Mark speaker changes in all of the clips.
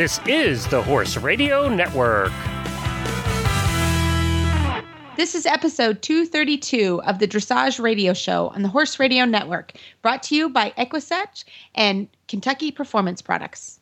Speaker 1: This is the Horse Radio Network.
Speaker 2: This is episode 232 of the Dressage Radio Show on the Horse Radio Network, brought to you by Equisketch and Kentucky Performance Products.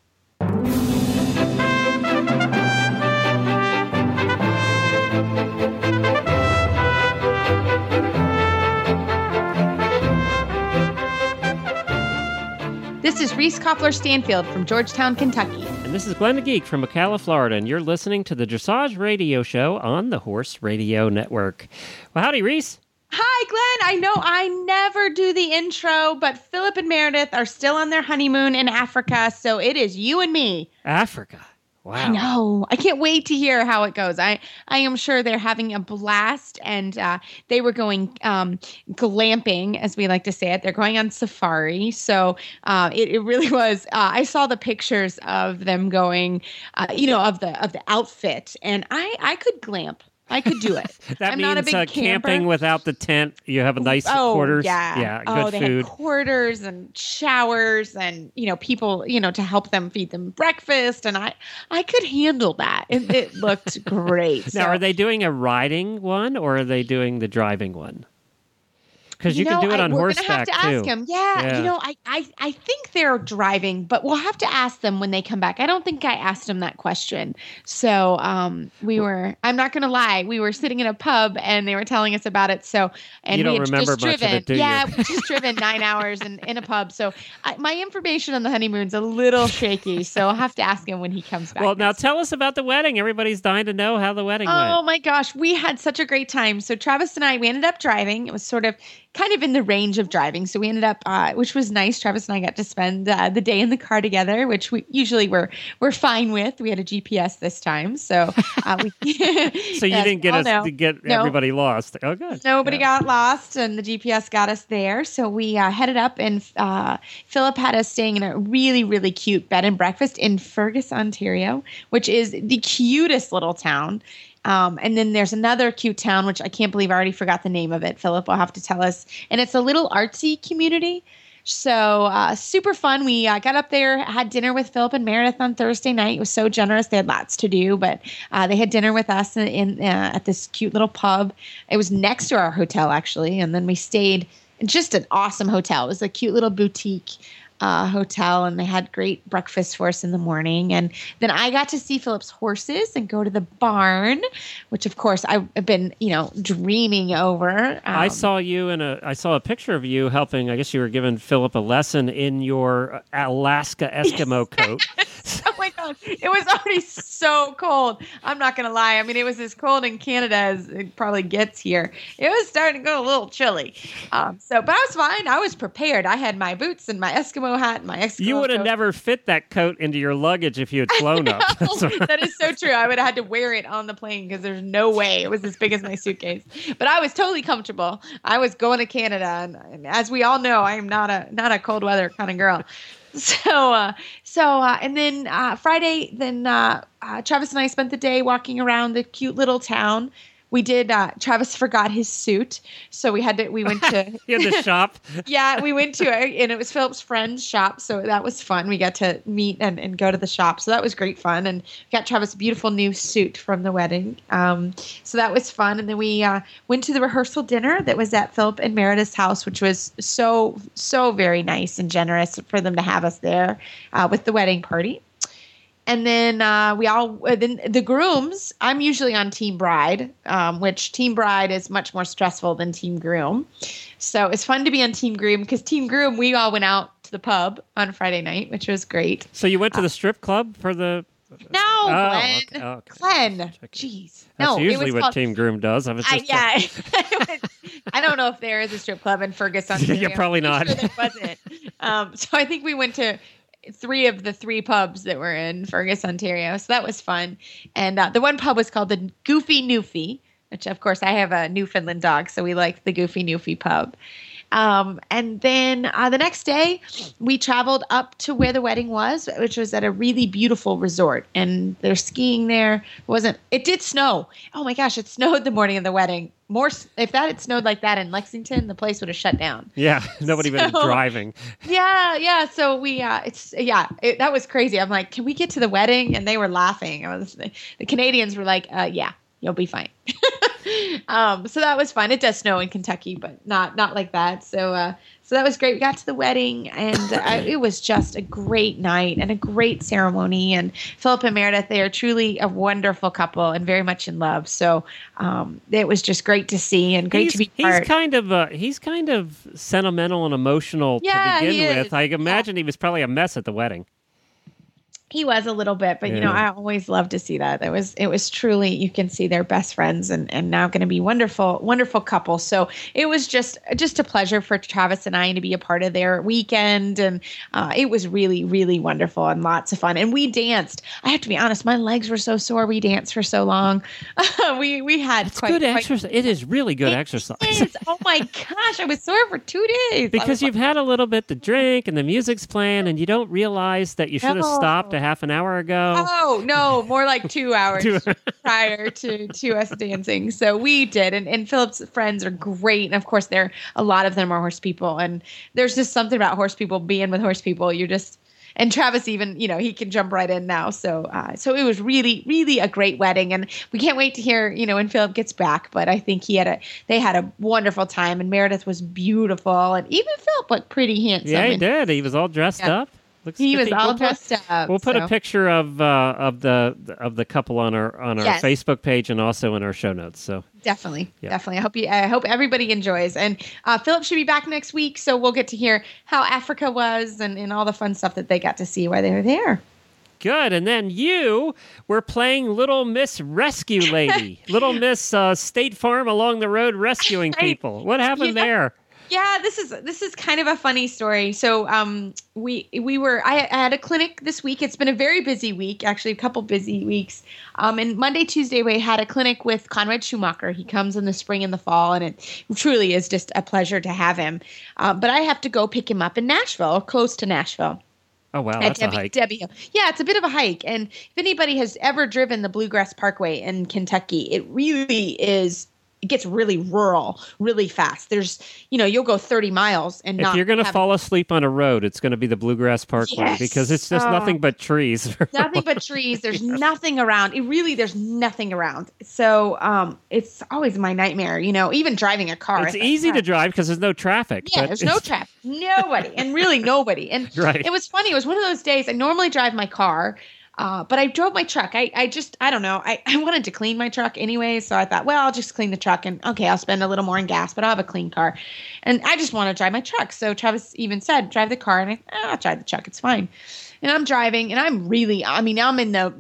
Speaker 2: This is Reese Koffler Stanfield from Georgetown, Kentucky.
Speaker 1: And this is Glenn the Geek from Ocala, Florida, and you're listening to the Dressage Radio Show on the Horse Radio Network. Well, howdy, Reese.
Speaker 2: Hi, Glenn. I know I never do the intro, but Philip and Meredith are still on their honeymoon in Africa, so it is you and me.
Speaker 1: Africa. Wow.
Speaker 2: I know. I can't wait to hear how it goes. I I am sure they're having a blast, and uh, they were going um, glamping, as we like to say it. They're going on safari, so uh, it, it really was. Uh, I saw the pictures of them going, uh, you know, of the of the outfit, and I I could glamp. I could do it.
Speaker 1: that
Speaker 2: I'm
Speaker 1: means
Speaker 2: not a big
Speaker 1: uh, camping without the tent. You have a nice
Speaker 2: oh,
Speaker 1: quarters.
Speaker 2: Yeah.
Speaker 1: Yeah,
Speaker 2: oh,
Speaker 1: good
Speaker 2: they
Speaker 1: food.
Speaker 2: had quarters and showers and you know people you know to help them feed them breakfast and I I could handle that. It, it looked great.
Speaker 1: Now,
Speaker 2: So,
Speaker 1: are they doing a riding one or are they doing the driving one? Because you,
Speaker 2: know,
Speaker 1: can do it
Speaker 2: I-
Speaker 1: on
Speaker 2: we're
Speaker 1: horseback
Speaker 2: gonna have to
Speaker 1: too.
Speaker 2: ask them. Yeah,
Speaker 1: Yeah.
Speaker 2: you know, I, I I think they're driving, but we'll have to ask them when they come back. I don't think I asked them that question. So um, we were. I'm not going to lie. We were sitting in a pub and they were telling us about it. So and
Speaker 1: You don't
Speaker 2: we had
Speaker 1: remember
Speaker 2: just
Speaker 1: much of it,
Speaker 2: yeah, we just driven nine hours in, in a pub. So I, my information on the honeymoon's a little shaky. So I'll have to ask him when he comes back.
Speaker 1: Well, now tell us about the wedding. Everybody's dying to know how the wedding
Speaker 2: Oh
Speaker 1: went.
Speaker 2: Oh my gosh, we had such a great time. So Travis and I, we ended up driving. It was sort of kind of in the range of driving. So we ended up, uh, which was nice. Travis and I got to spend uh, the day in the car together, which we usually we're we're fine with. We had a GPS this time, so uh, we.
Speaker 1: So you didn't get
Speaker 2: oh,
Speaker 1: us
Speaker 2: no.
Speaker 1: to get
Speaker 2: No.
Speaker 1: everybody lost. Oh, good.
Speaker 2: Nobody
Speaker 1: Yeah.
Speaker 2: got lost, and the GPS got us there. So we uh, headed up, and uh, Philip had us staying in a really, really cute bed and breakfast in Fergus, Ontario, which is the cutest little town. Um, and then there's another cute town, which I can't believe I already forgot the name of it. Philip will have to tell us. And it's a little artsy community. So uh, super fun. We uh, got up there, had dinner with Philip and Meredith on Thursday night. It was so generous. They had lots to do, but uh, they had dinner with us in, in uh, at this cute little pub. It was next to our hotel actually, and then we stayed in just an awesome hotel. It was a cute little boutique uh, hotel, and they had great breakfast for us in the morning. And then I got to see Philip's horses and go to the barn, which of course I've been you know dreaming over.
Speaker 1: I
Speaker 2: Um,
Speaker 1: saw you in a. I saw a picture of you helping. I guess you were giving Philip a lesson in your Alaska Eskimo coat.
Speaker 2: Oh my god, it was already so cold. I'm not gonna lie. I mean, it was as cold in Canada as it probably gets here. It was starting to go a little chilly. Um, so, but I was fine. I was prepared. I had my boots and my Eskimo hat and my Eskimo.
Speaker 1: You would have never fit that coat into your luggage if you had flown up.
Speaker 2: That is so true. I would have had to wear it on the plane because there's no way it was as big as my suitcase. But I was totally comfortable. I was going to Canada, and, and as we all know, I am not a not a cold weather kind of girl. So, uh, so, uh, and then uh, Friday, then uh, uh, Travis and I spent the day walking around the cute little town. We did. Uh, Travis forgot his suit, so we had to. We went to.
Speaker 1: You had to shop.
Speaker 2: yeah, we went to it, and it was Philip's friend's shop, so that was fun. We got to meet and, and go to the shop, so that was great fun. And got Travis a beautiful new suit from the wedding, um, so that was fun. And then we uh, went to the rehearsal dinner that was at Philip and Meredith's house, which was so so very nice and generous for them to have us there uh, with the wedding party. And then uh, we all, uh, then the grooms, I'm usually on Team Bride, um, which Team Bride is much more stressful than Team Groom. So it's fun to be on Team Groom because Team Groom, we all went out to the pub on Friday night, which was great.
Speaker 1: So you went to the strip club for the.
Speaker 2: No,
Speaker 1: Oh,
Speaker 2: Glenn.
Speaker 1: okay, okay.
Speaker 2: Glenn. Jeez.
Speaker 1: That's
Speaker 2: no, it
Speaker 1: usually what
Speaker 2: called,
Speaker 1: Team Groom does. I was
Speaker 2: I,
Speaker 1: just
Speaker 2: yeah. I don't know if there is a strip club in Ferguson. Ontario.
Speaker 1: Yeah, probably not.
Speaker 2: Sure there wasn't. Um, so I think we went to three of the three pubs that were in Fergus, Ontario. So that was fun. And uh, the one pub was called the Goofy Newfie, which of course I have a Newfoundland dog, so we liked the Goofy Newfie pub. Um, and then uh, the next day, we traveled up to where the wedding was, which was at a really beautiful resort. And they're skiing there. It wasn't it did snow? Oh my gosh, it snowed the morning of the wedding. More if that had snowed like that in Lexington, the place would have shut down.
Speaker 1: Yeah, nobody would have been driving.
Speaker 2: Yeah, yeah. So we, uh, it's yeah, it, that was crazy. I'm like, can we get to the wedding? And they were laughing. I was the Canadians were like, uh, yeah, you'll be fine. um, so that was fun. It does snow in Kentucky, but not not like that. So uh, so that was great. We got to the wedding, and uh, it was just a great night and a great ceremony. And Philip and Meredith, they are truly a wonderful couple and very much in love. So um, it was just great to see and great
Speaker 1: he's,
Speaker 2: to be Part.
Speaker 1: he's kind of uh, he's kind of sentimental and emotional
Speaker 2: Yeah,
Speaker 1: to begin with. I imagine he was probably a mess at the wedding.
Speaker 2: He was a little bit, but you know,
Speaker 1: Yeah.
Speaker 2: I always love to see that. It was it was truly you can see they're best friends and and now going to be wonderful wonderful couple. So it was just just a pleasure for Travis and I to be a part of their weekend, and uh, it was really really wonderful and lots of fun. And we danced. I have to be honest, my legs were so sore. We danced for so long. we we had
Speaker 1: It's
Speaker 2: quite
Speaker 1: good
Speaker 2: quite-
Speaker 1: exercise. It is really good exercise.
Speaker 2: is. Oh my gosh, I was sore for two days
Speaker 1: because you've had a little bit to drink and the music's playing and you don't realize that you should have
Speaker 2: No.
Speaker 1: stopped a half an hour ago.
Speaker 2: Oh no, more like two hours
Speaker 1: Two-
Speaker 2: prior to to us dancing. So we did, and and Philip's friends are great, and of course, there a lot of them are horse people, and there's just something about horse people being with horse people. You're just and Travis even you know he can jump right in now. So uh, so it was really really a great wedding, and we can't wait to hear you know when Philip gets back. But I think he had a they had a wonderful time, and Meredith was beautiful, and even Philip looked pretty handsome.
Speaker 1: yeah, he
Speaker 2: and
Speaker 1: did. He was all dressed
Speaker 2: Yeah.
Speaker 1: up. Looks
Speaker 2: He was all
Speaker 1: We'll put-
Speaker 2: dressed up.
Speaker 1: We'll put
Speaker 2: so.
Speaker 1: a picture of uh, of the of the couple on our on our
Speaker 2: Yes.
Speaker 1: Facebook page and also in our show notes. So
Speaker 2: Definitely,
Speaker 1: Yeah.
Speaker 2: definitely. I hope you. I hope everybody enjoys. And uh, Philip should be back next week, so we'll get to hear how Africa was and, and all the fun stuff that they got to see while they were there.
Speaker 1: good. And then you were playing Little Miss Rescue Lady, Little Miss uh, State Farm along the road rescuing people. What happened
Speaker 2: Yeah.
Speaker 1: there?
Speaker 2: Yeah, this is this is kind of a funny story. So, um, we we were I, I had a clinic this week. It's been a very busy week, actually, a couple busy weeks. Um, and Monday, Tuesday, we had a clinic with Conrad Schumacher. He comes in the spring and the fall, and it truly is just a pleasure to have him. Um, but I have to go pick him up in Nashville, or close to Nashville.
Speaker 1: Oh wow,
Speaker 2: at
Speaker 1: that's a hike.
Speaker 2: Debbie Hill. Yeah, it's a bit of a hike. And if anybody has ever driven the Bluegrass Parkway in Kentucky, it really is. It gets really rural really fast. There's, you know, you'll go 30 miles and
Speaker 1: If you're going to
Speaker 2: have
Speaker 1: fall asleep on a road, it's going to be the Bluegrass Parkway
Speaker 2: Yes.
Speaker 1: because it's just
Speaker 2: Oh.
Speaker 1: nothing but trees.
Speaker 2: nothing but trees. There's nothing around. It really, there's nothing around. So, um, it's always my nightmare. You know, even driving a car.
Speaker 1: it's easy to drive because there's no traffic.
Speaker 2: Yeah, there's no traffic. Nobody. And really nobody. And
Speaker 1: Right.
Speaker 2: it was funny. It was one of those days. I normally drive my car, uh, but I drove my truck. I, I just, I don't know. I, I wanted to clean my truck anyway. So I thought, well, I'll just clean the truck and okay, I'll spend a little more in gas, but I'll have a clean car. And I just want to drive my truck. So Travis even said, drive the car. And I, ah, I'll drive the truck. It's fine. And I'm driving and I'm really, I mean, I'm in the,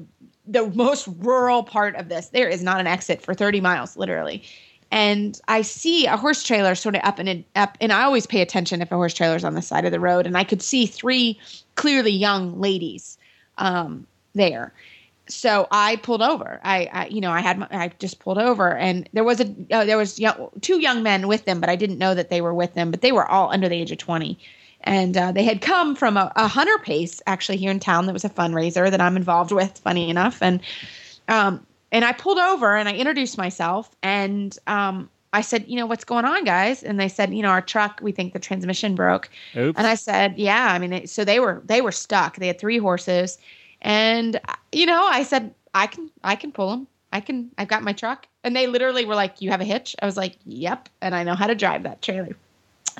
Speaker 2: the most rural part of this. There is not an exit for 30 miles, literally and I see a horse trailer sort of up and up, and I always pay attention if a horse trailer is on the side of the road, and I could see three clearly young ladies um, there. So I pulled over. I, I, you know, I had, my, I just pulled over, and there was a, uh, there was young, two young men with them, but I didn't know that they were with them. But they were all under the age of twenty, and uh, they had come from a, a hunter pace actually here in town. That was a fundraiser that I'm involved with. Funny enough, and um, and I pulled over and I introduced myself and um, I said, you know, what's going on, guys? And they said, you know, our truck, we think the transmission broke.
Speaker 1: Oops.
Speaker 2: And I said, yeah. I mean, so they were they were stuck. They had three horses, and you know, I said, I can I can pull them. I can. I've got my truck. And they literally were like, you have a hitch? I was like, yep. And I know how to drive that trailer.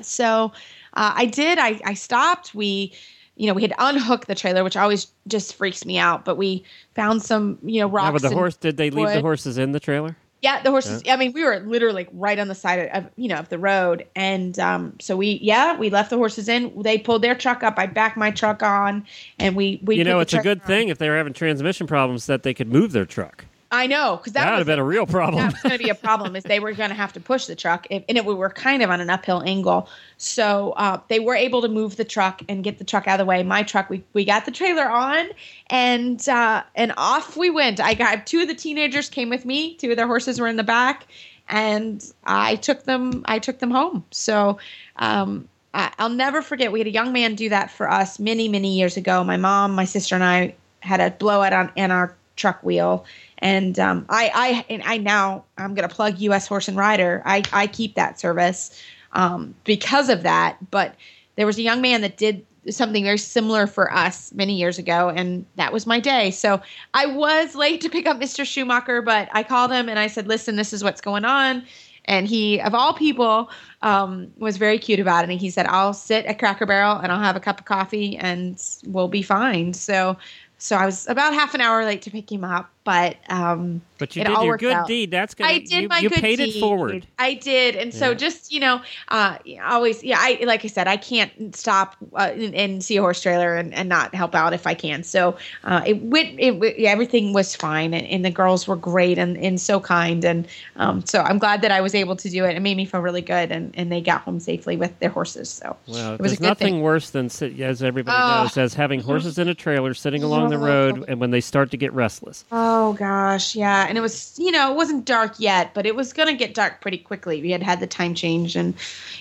Speaker 2: So uh, I did. I, I stopped. We, you know, we had unhooked the trailer, which always just freaks me out. But we found some, you know, rocks.
Speaker 1: With the horse, did they leave the horses in the trailer?
Speaker 2: Yeah, the horses. I mean, we were literally right on the side of, of you know of the road, and um, so we yeah we left the horses in. They pulled their truck up. I backed my truck on, and we we
Speaker 1: you know, it's a good
Speaker 2: on.
Speaker 1: thing if they were having transmission problems that they could move their truck.
Speaker 2: I know because
Speaker 1: That,
Speaker 2: that,
Speaker 1: would have been a real problem.
Speaker 2: that was going to be a problem is they were going to have to push the truck if, and it, we were kind of on an uphill angle so uh, they were able to move the truck and get the truck out of the way my truck we, we got the trailer on and uh, and off we went i got two of the teenagers came with me two of their horses were in the back and I took them. I took them home. So. Um, I, I'll never forget. We had a young man do that for us many, many years ago. My mom, my sister, and I had a blowout on in our truck wheel, and um, I, I, and I now I'm going to plug U.S. Horse and Rider. I, I keep that service um, because of that. But there was a young man that did something very similar for us many years ago, and that was my day. So I was late to pick up Mr. Schumacher, but I called him and I said, "Listen, this is what's going on." And he, of all people, um, was very cute about it. And he said, I'll sit at Cracker Barrel and I'll have a cup of coffee and we'll be fine. So, so I was about half an hour late to pick him up, but um,
Speaker 1: but you did your good out. deed. That's good.
Speaker 2: I did
Speaker 1: you,
Speaker 2: my
Speaker 1: you
Speaker 2: good
Speaker 1: paid
Speaker 2: deed.
Speaker 1: it forward.
Speaker 2: I did, and yeah. so just you know, uh, always yeah. I like I said, I can't stop uh, and, and, see a horse trailer and, and not help out if I can. So uh, it went. It, yeah, everything was fine, and, and, the girls were great and, and so kind, and um, so I'm glad that I was able to do it. It made me feel really good, and, and they got home safely with their horses. So
Speaker 1: well, it was there's nothing thing. worse than as everybody knows, as having horses in a trailer sitting along the road, and when they start to get restless.
Speaker 2: Oh Oh, gosh, yeah, and it was you know, it wasn't dark yet, but it was going to get dark pretty quickly. We had had the time change and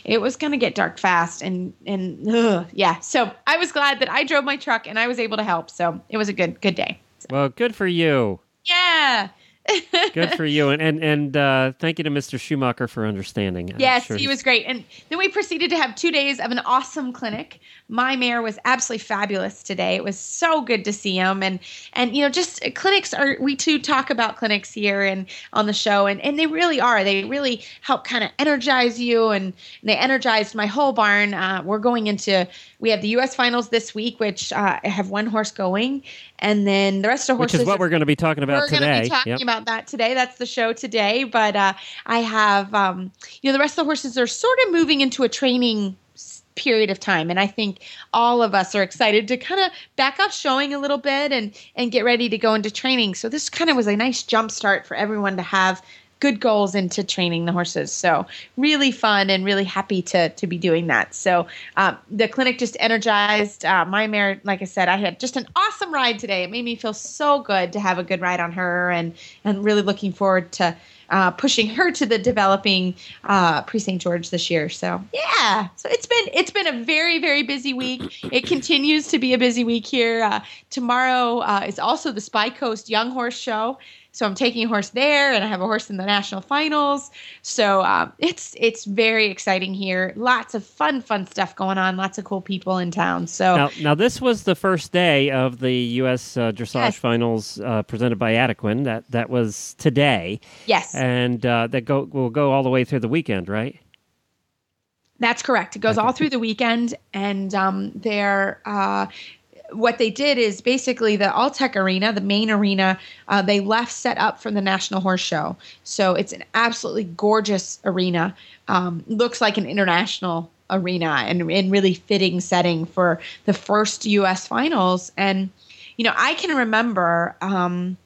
Speaker 2: it was going to get dark fast. And, and ugh, yeah, so I was glad that I drove my truck and I was able to help. So it was a good, good day. So.
Speaker 1: Well, good for you.
Speaker 2: Yeah.
Speaker 1: Good for you, and and and uh, thank you to Mr. Schumacher for understanding.
Speaker 2: yes, sure he was great, and then we proceeded to have two days of an awesome clinic. My mare was absolutely fabulous today. It was so good to see him, and and you know, just uh, clinics are we too talk about clinics here and on the show, and and they really are. They really help kind of energize you, and, and they energized my whole barn. Uh, we're going into we have the U.S. finals this week, which uh, I have one horse going, and then the rest of horses.
Speaker 1: Which is what we're going to be talking about
Speaker 2: we're
Speaker 1: today.
Speaker 2: We're going to be talking yep. about that today. That's the show today. But uh, I have, um, you know, the rest of the horses are sort of moving into a training period of time and i think all of us are excited to kind of back off showing a little bit and and get ready to go into training so this kind of was a nice jump start for everyone to have good goals into training the horses. So really fun and really happy to to be doing that. So um, the clinic just energized uh, my mare. Like I said, I had just an awesome ride today. It made me feel so good to have a good ride on her, and and really looking forward to. Uh, pushing her to the developing uh, Prix St. George this year. So yeah, so it's been it's been a very very busy week. It continues to be a busy week here. Uh, tomorrow uh, is also the Spy Coast Young Horse Show. So I'm taking a horse there, and I have a horse in the national finals. So um, it's it's very exciting here. Lots of fun, fun stuff going on. Lots of cool people in town. So
Speaker 1: now, now this was the first day of the U.S. Uh, dressage yes. finals uh, presented by Adequan. That that was today.
Speaker 2: Yes,
Speaker 1: and uh, that go will go all the way through the weekend, right?
Speaker 2: That's correct. It goes okay. all through the weekend, and um, there uh, what they did is basically the Alltech Arena, the main arena, uh, they left set up for the National Horse Show. So it's an absolutely gorgeous arena. Um, looks like an international arena and, and really fitting setting for the first U.S. finals. And, you know, I can remember. Um,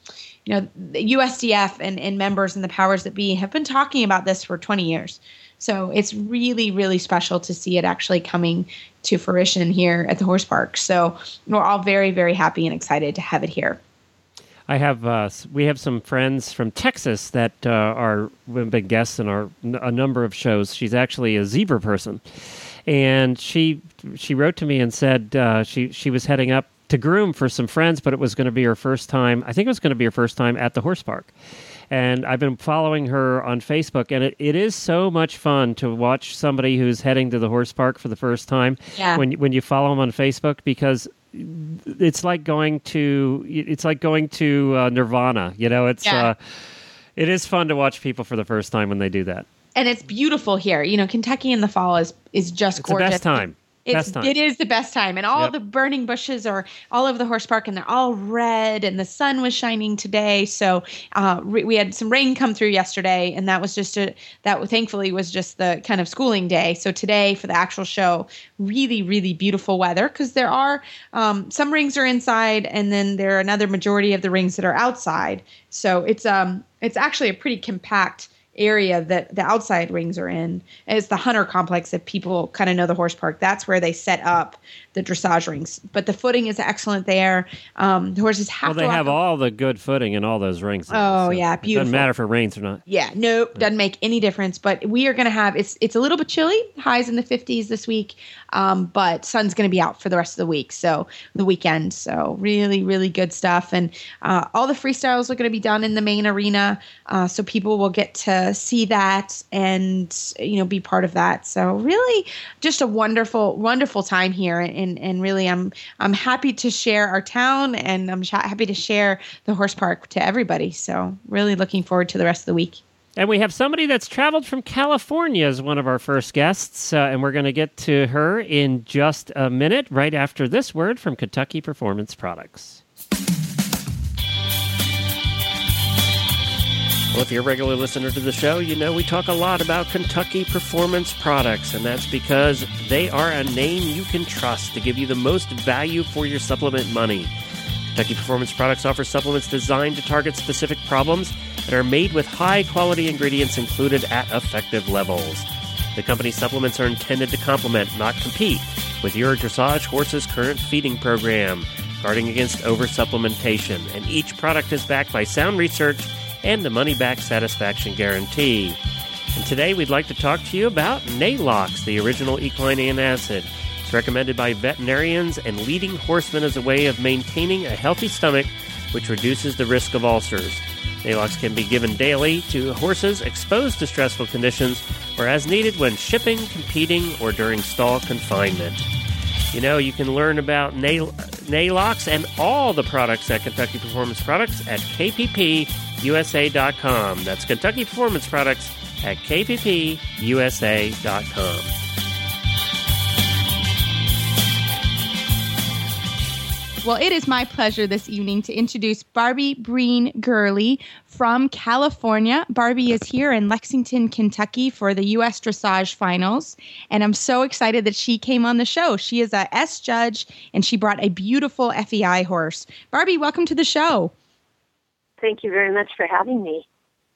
Speaker 2: you know, the USDF and, and members and the powers that be have been talking about this for 20 years. So it's really, really special to see it actually coming to fruition here at the horse park. So we're all very, very happy and excited to have it here.
Speaker 1: I have uh, we have some friends from Texas that uh, are have been guests in our a number of shows. She's actually a zebra person, and she she wrote to me and said uh, she she was heading up to groom for some friends, but it was going to be her first time. I think it was going to be her first time at the horse park and I've been following her on Facebook, and it, it is so much fun to watch somebody who's heading to the horse park for the first time.
Speaker 2: Yeah.
Speaker 1: When when you follow them on Facebook, because it's like going to it's like going to uh, Nirvana. You know, it's yeah. uh, it is fun to watch people for the first time when they do that.
Speaker 2: And it's beautiful here. You know, Kentucky in the fall is is just
Speaker 1: it's
Speaker 2: gorgeous.
Speaker 1: The best time.
Speaker 2: It's, it is the best time. And all yep. the burning bushes are all over the horse park and they're all red and the sun was shining today. So uh, re- we had some rain come through yesterday and that was just a, that thankfully was just the kind of schooling day. So today for the actual show, really, really beautiful weather because there are um, some rings are inside and then there are another majority of the rings that are outside. So it's, um, it's actually a pretty compact area that the outside rings are in is the hunter complex if people kind of know the horse park that's where they set up the dressage rings. But the footing is excellent there. Um, the horses have
Speaker 1: well they have all the good footing in all those rings
Speaker 2: oh so yeah beautiful
Speaker 1: doesn't matter if it rains or not.
Speaker 2: Yeah nope doesn't make any difference but we are going to have it's it's a little bit chilly highs in the 50s this week um, but sun's going to be out for the rest of the week so the weekend so really really good stuff and uh, all the freestyles are going to be done in the main arena uh, so people will get to see that and you know be part of that. So really, just a wonderful, wonderful time here, and and really, I'm I'm happy to share our town, and I'm happy to share the horse park to everybody. So really looking forward to the rest of the week.
Speaker 1: And we have somebody that's traveled from California as one of our first guests, uh, and we're going to get to her in just a minute, right after this word from Kentucky Performance Products. Well, if you're a regular listener to the show, you know we talk a lot about Kentucky Performance Products, and that's because they are a name you can trust to give you the most value for your supplement money. Kentucky Performance Products offers supplements designed to target specific problems and are made with high quality ingredients included at effective levels. The company's supplements are intended to complement, not compete, with your dressage horse's current feeding program, guarding against oversupplementation, and each product is backed by sound research and the money back satisfaction guarantee. And today we'd like to talk to you about Neigh-Lox, the original equine antacid. Recommended by veterinarians and leading horsemen as a way of maintaining a healthy stomach, which reduces the risk of ulcers. Neigh-Lox can be given daily to horses exposed to stressful conditions or as needed when shipping, competing, or during stall confinement. You know, you can learn about Neigh-Lox and all the products at Kentucky Performance Products at KPPUSA.com. That's Kentucky Performance Products at KPPUSA.com.
Speaker 2: Well, it is my pleasure this evening to introduce Barbi Breen Gurley from California. Barbi is here in Lexington, Kentucky for the U.S. Dressage Finals, and I'm so excited that she came on the show. She is a S judge, and she brought a beautiful FEI horse. Barbi, welcome to the show.
Speaker 3: Thank you very much for having me.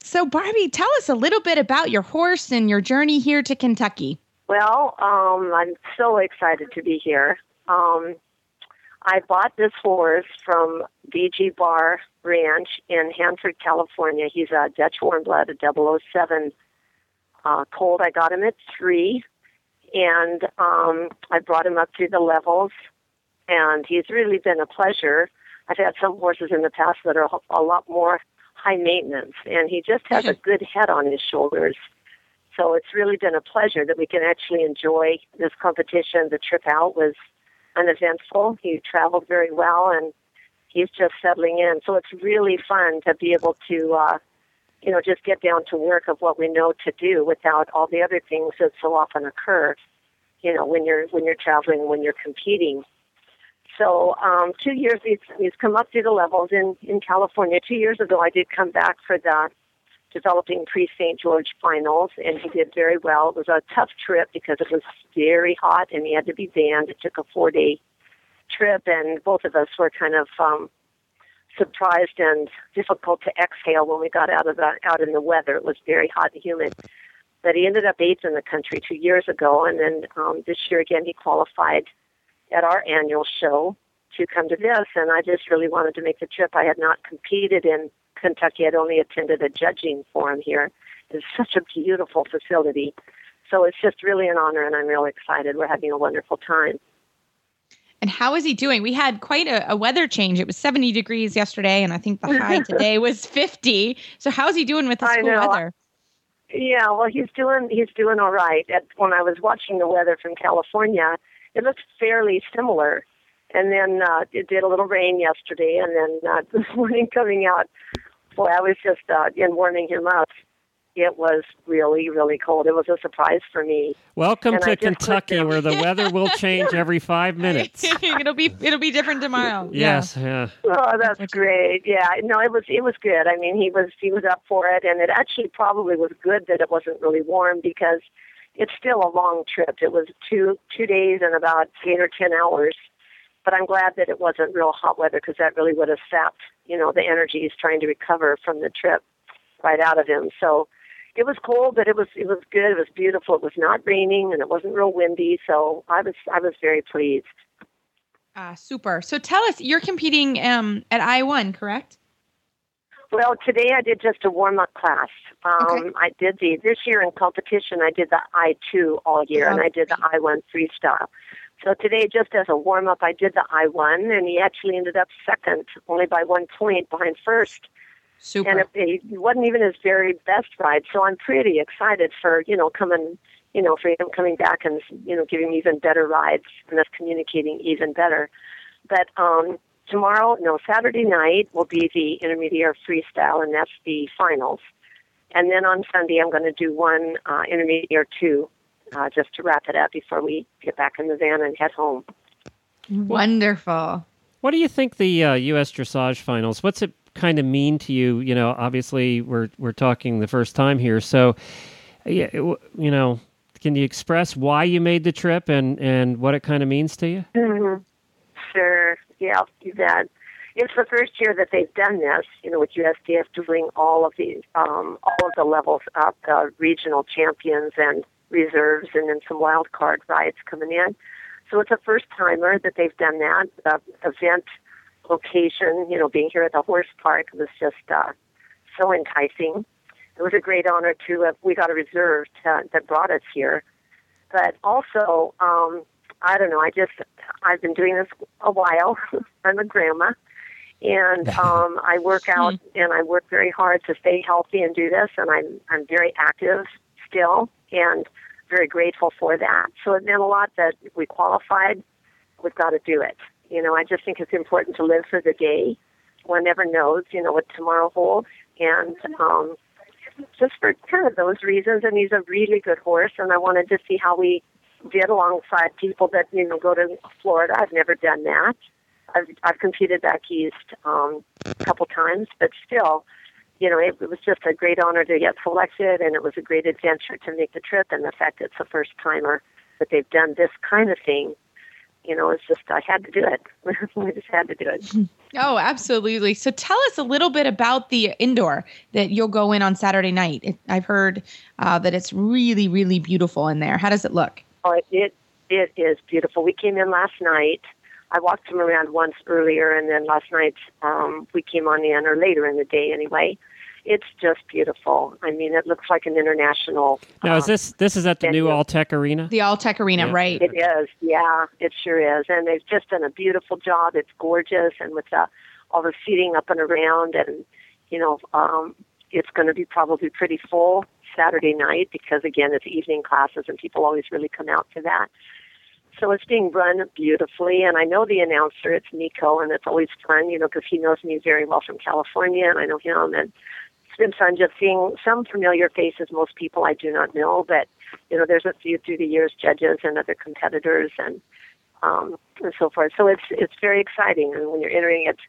Speaker 2: So, Barbi, tell us a little bit about your horse and your journey here to Kentucky.
Speaker 3: Well, um, I'm so excited to be here. Um, I bought this horse from BG Bar Ranch in Hanford, California. He's a Dutch Warmblood, a 007 uh, colt. I got him at three, and um, I brought him up through the levels, and he's really been a pleasure. I've had some horses in the past that are a lot more high maintenance, and he just has a good head on his shoulders. So it's really been a pleasure that we can actually enjoy this competition. The trip out was uneventful. He traveled very well, and he's just settling in. So it's really fun to be able to, uh, you know, just get down to work of what we know to do without all the other things that so often occur. You know, when you're when you're traveling, when you're competing. So um, two years he's, he's come up through the levels in in California. Two years ago, I did come back for the developing Prix St. George finals, and he did very well. It was a tough trip because it was very hot, and he had to be banned. It took a four day trip, and both of us were kind of um, surprised and difficult to exhale when we got out of the out in the weather. It was very hot and humid. But he ended up eighth in the country two years ago, and then um, this year again he qualified at our annual show to come to this, and I just really wanted to make the trip. I had not competed in Kentucky; I'd only attended a judging forum here. It's such a beautiful facility, so it's just really an honor, and I'm really excited. We're having a wonderful time.
Speaker 2: And how is he doing? We had quite a, a, weather change. It was 70 degrees yesterday, and I think the high today was 50. So how's he doing with the school weather?
Speaker 3: Yeah, well, he's doing he's doing all right. At, when I was watching the weather from California, it looked fairly similar. And then uh, it did a little rain yesterday, and then uh, this morning coming out, boy, I was just uh, in warming him up. It was really, really cold. It was a surprise for me.
Speaker 1: Welcome and to Kentucky, where the weather will change every five minutes.
Speaker 2: it'll be it'll be different tomorrow.
Speaker 1: Yes, yeah.
Speaker 3: yeah. Oh, that's great. Yeah, no, it was it was good. I mean, he was he was up for it, and it actually probably was good that it wasn't really warm because it's still a long trip. It was two two days and about eight or ten hours. But I'm glad that it wasn't real hot weather because that really would have sapped, you know, the energy he's trying to recover from the trip right out of him. So it was cold, but it was it was good. It was beautiful. It was not raining, and it wasn't real windy. So I was I was very pleased.
Speaker 2: Uh, super. So tell us, you're competing um, at I one, correct?
Speaker 3: Well, today I did just a warm up class. Um,
Speaker 2: Okay.
Speaker 3: I did the this year in competition. I did the I two all year, and I did the I one freestyle. So today, just as a warm up, I did the I one, and he actually ended up second, only by one point behind first.
Speaker 2: Super.
Speaker 3: and it, it wasn't even his very best ride. So I'm pretty excited for you know coming, you know, for him coming back and you know giving me even better rides and us communicating even better. But um, tomorrow, no, Saturday night will be the intermediate freestyle, and that's the finals. And then on Sunday, I'm going to do one uh, intermediate two, uh, just to wrap it up before we get back in the van and head home.
Speaker 2: Wonderful.
Speaker 1: What do you think the uh, U.S. dressage finals? What's it kind of mean to you? You know, obviously we're we're talking the first time here, so yeah, it you know, can you express why you made the trip and and what it kind of means to you?
Speaker 3: Mm-hmm. Sure. Yeah, I'll do that. It's the first year that they've done this, you know, with USDF doing all of these, um, all of the levels up, the regional champions and reserves, and then some wild card rides coming in. So it's a first timer that they've done that. The event location, you know, being here at the horse park was just uh, so enticing. It was a great honor to have, we got a reserve to, that brought us here. But also, um, I don't know, I just, I've been doing this a while. I'm a grandma. And um, I work out and I work very hard to stay healthy and do this. And I'm, I'm very active still and very grateful for that. So it meant a lot that we qualified. We've got to do it. You know, I just think it's important to live for the day. One never knows, you know, what tomorrow holds. And um, just for kind of those reasons. And he's a really good horse, and I wanted to see how we did alongside people that you know go to Florida. I've never done that. I've I've competed back east um, a couple times, but still, you know, it, it was just a great honor to get selected, and it was a great adventure to make the trip. And the fact that it's the first timer that they've done this kind of thing, you know, it's just I had to do it. I just had to do it.
Speaker 2: Oh, absolutely. So tell us a little bit about the indoor that you'll go in on Saturday night. It, I've heard uh, that it's really, really beautiful in there. How does it look?
Speaker 3: Oh, it, it it is beautiful. We came in last night. I walked him around once earlier, and then last night um, we came on in, or later in the day anyway. It's just beautiful. I mean, it looks like an international.
Speaker 1: Now, is
Speaker 3: um,
Speaker 1: this this is at the new
Speaker 3: venue.
Speaker 1: Alltech Arena?
Speaker 2: The Alltech Arena,
Speaker 1: Yeah.
Speaker 2: right?
Speaker 3: It is, yeah, it sure is, and they've just done a beautiful job. It's gorgeous, and with the, all the seating up and around, and you know, um, it's going to be probably pretty full Saturday night because again, it's evening classes, and people always really come out to that. So it's being run beautifully, and I know the announcer. It's Nico, and it's always fun, you know, because he knows me very well from California, and I know him, and it's been fun just seeing some familiar faces. Most people I do not know, but you know, there's a few through the years, judges and other competitors, and um, and so forth. So it's it's very exciting, and when you're entering it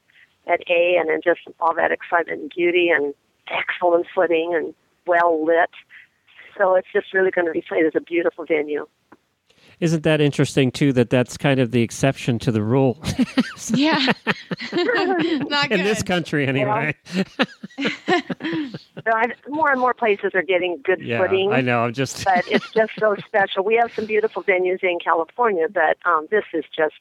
Speaker 3: at A, and then just all that excitement and beauty, and excellent footing, and well lit. So it's just really going to be played as a beautiful venue.
Speaker 1: Isn't that interesting too? That that's kind of the exception to the rule
Speaker 2: Yeah. Not good.
Speaker 1: in this country, anyway.
Speaker 3: So I, more and more places are getting good
Speaker 1: yeah,
Speaker 3: footing.
Speaker 1: I know. I'm just
Speaker 3: but it's just so special. We have some beautiful venues in California, but um, this is just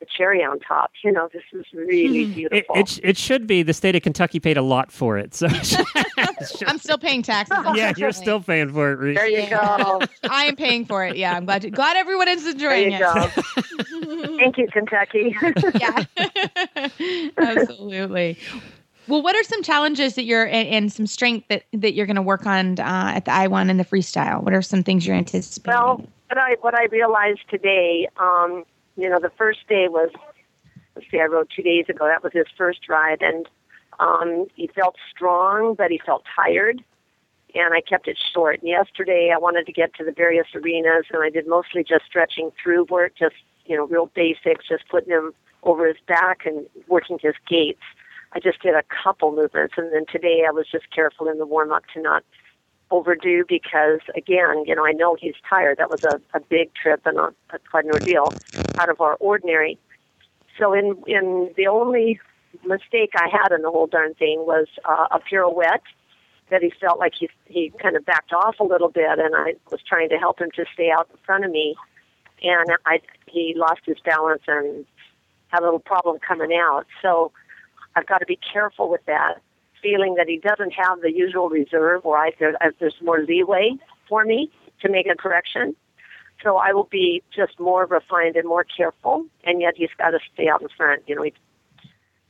Speaker 3: the cherry on top. You know, this is really
Speaker 1: it,
Speaker 3: beautiful.
Speaker 1: it sh- it should be. The state of Kentucky paid a lot for it, so
Speaker 2: I'm still paying taxes.
Speaker 1: yeah, you're still paying for it. Reese.
Speaker 3: there you go.
Speaker 2: I am paying for it. Yeah, I'm glad. To, glad everyone is
Speaker 3: There
Speaker 2: enjoying
Speaker 3: you
Speaker 2: it.
Speaker 3: go. Thank you, Kentucky.
Speaker 2: yeah, absolutely. Well, what are some challenges that you're and, and some strength that that you're going to work on uh, at the I one and the freestyle? What are some things you're anticipating?
Speaker 3: well, what I what I realized today, um, you know, the first day was let's see, I rode two days ago. That was his first ride, and um, he felt strong, but he felt tired. And I kept it short. And yesterday, I wanted to get to the various arenas, and I did mostly just stretching through work, just you know, real basics, just putting him over his back and working his gaits. I just did a couple movements, and then today I was just careful in the warm up to not overdo because again, you know, I know he's tired. That was a, a big trip and a, a quite an ordeal out of our ordinary. So in in the only mistake I had in the whole darn thing was uh, a pirouette, that he felt like he he kind of backed off a little bit, and I was trying to help him to stay out in front of me, and I he lost his balance and had a little problem coming out. So I've got to be careful with that, feeling that he doesn't have the usual reserve, or I there, there's more leeway for me to make a correction. So I will be just more refined and more careful, and yet he's got to stay out in front. You know, he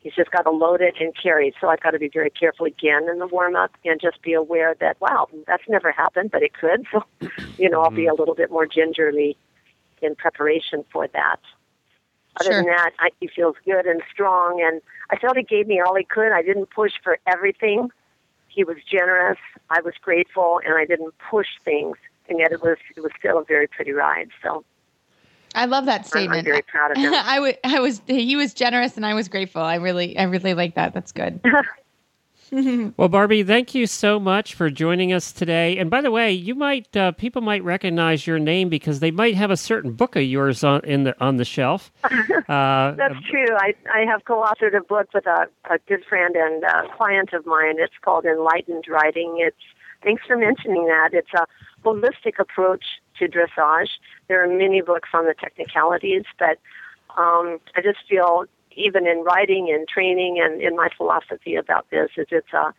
Speaker 3: He's just got to load it and carry. So I've got to be very careful again in the warm up and just be aware that, wow, that's never happened, but it could. So, you know, I'll be mm-hmm. a little bit more gingerly in preparation for that. Other
Speaker 2: Sure.
Speaker 3: than that, I, he feels good and strong, and I felt he gave me all he could. I didn't push for everything. He was generous. I was grateful, and I didn't push things, and yet it was it was still a very pretty ride. So
Speaker 2: I love that statement.
Speaker 3: I'm very proud of him.
Speaker 2: I would, I was, he was generous, and I was grateful. I really, I really like that. That's good.
Speaker 1: Well, Barbi, thank you so much for joining us today. And by the way, you might uh, people might recognize your name because they might have a certain book of yours on in the on the shelf. Uh,
Speaker 3: That's true. I, I have co-authored a book with a, a good friend and client of mine. It's called Enlightened Riding. It's thanks for mentioning that. It's a holistic approach to dressage. There are many books on the technicalities, but um, I just feel even in writing and training and in my philosophy about this is it's a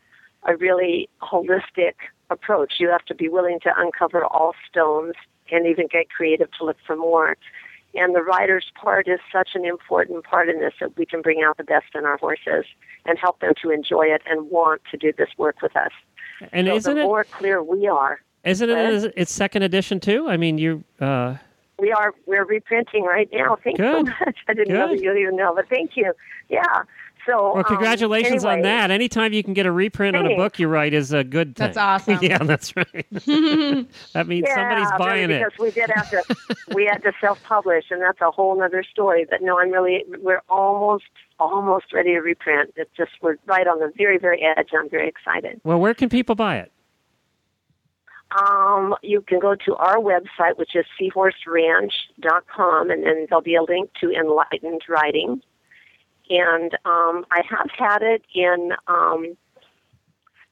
Speaker 3: a really holistic approach. You have to be willing to uncover all stones and even get creative to look for more. And the rider's part is such an important part in this that we can bring out the best in our horses and help them to enjoy it and want to do this work with us.
Speaker 1: and
Speaker 3: so
Speaker 1: isn't
Speaker 3: the
Speaker 1: it
Speaker 3: more clear we are,
Speaker 1: isn't it its second edition too? I mean, you uh,
Speaker 3: we are we're reprinting right now. Thank you
Speaker 1: so
Speaker 3: much. I didn't know
Speaker 1: Good.
Speaker 3: that you even know, but thank you. Yeah. So
Speaker 1: well,
Speaker 3: um,
Speaker 1: congratulations on that. Anytime you can get a reprint on a book you write is a good thing.
Speaker 2: That's awesome.
Speaker 1: yeah, that's right. that means
Speaker 3: Yeah,
Speaker 1: somebody's
Speaker 3: really,
Speaker 1: buying it.
Speaker 3: because we did have to we had to self publish and that's a whole other story. But no, I'm really we're almost almost ready to reprint. It's just we're right on the very, very edge. I'm very excited.
Speaker 1: Well, where can people buy it?
Speaker 3: Um, you can go to our website, which is seahorseranch.com, and then there'll be a link to Enlightened Riding. And um, I have had it in um,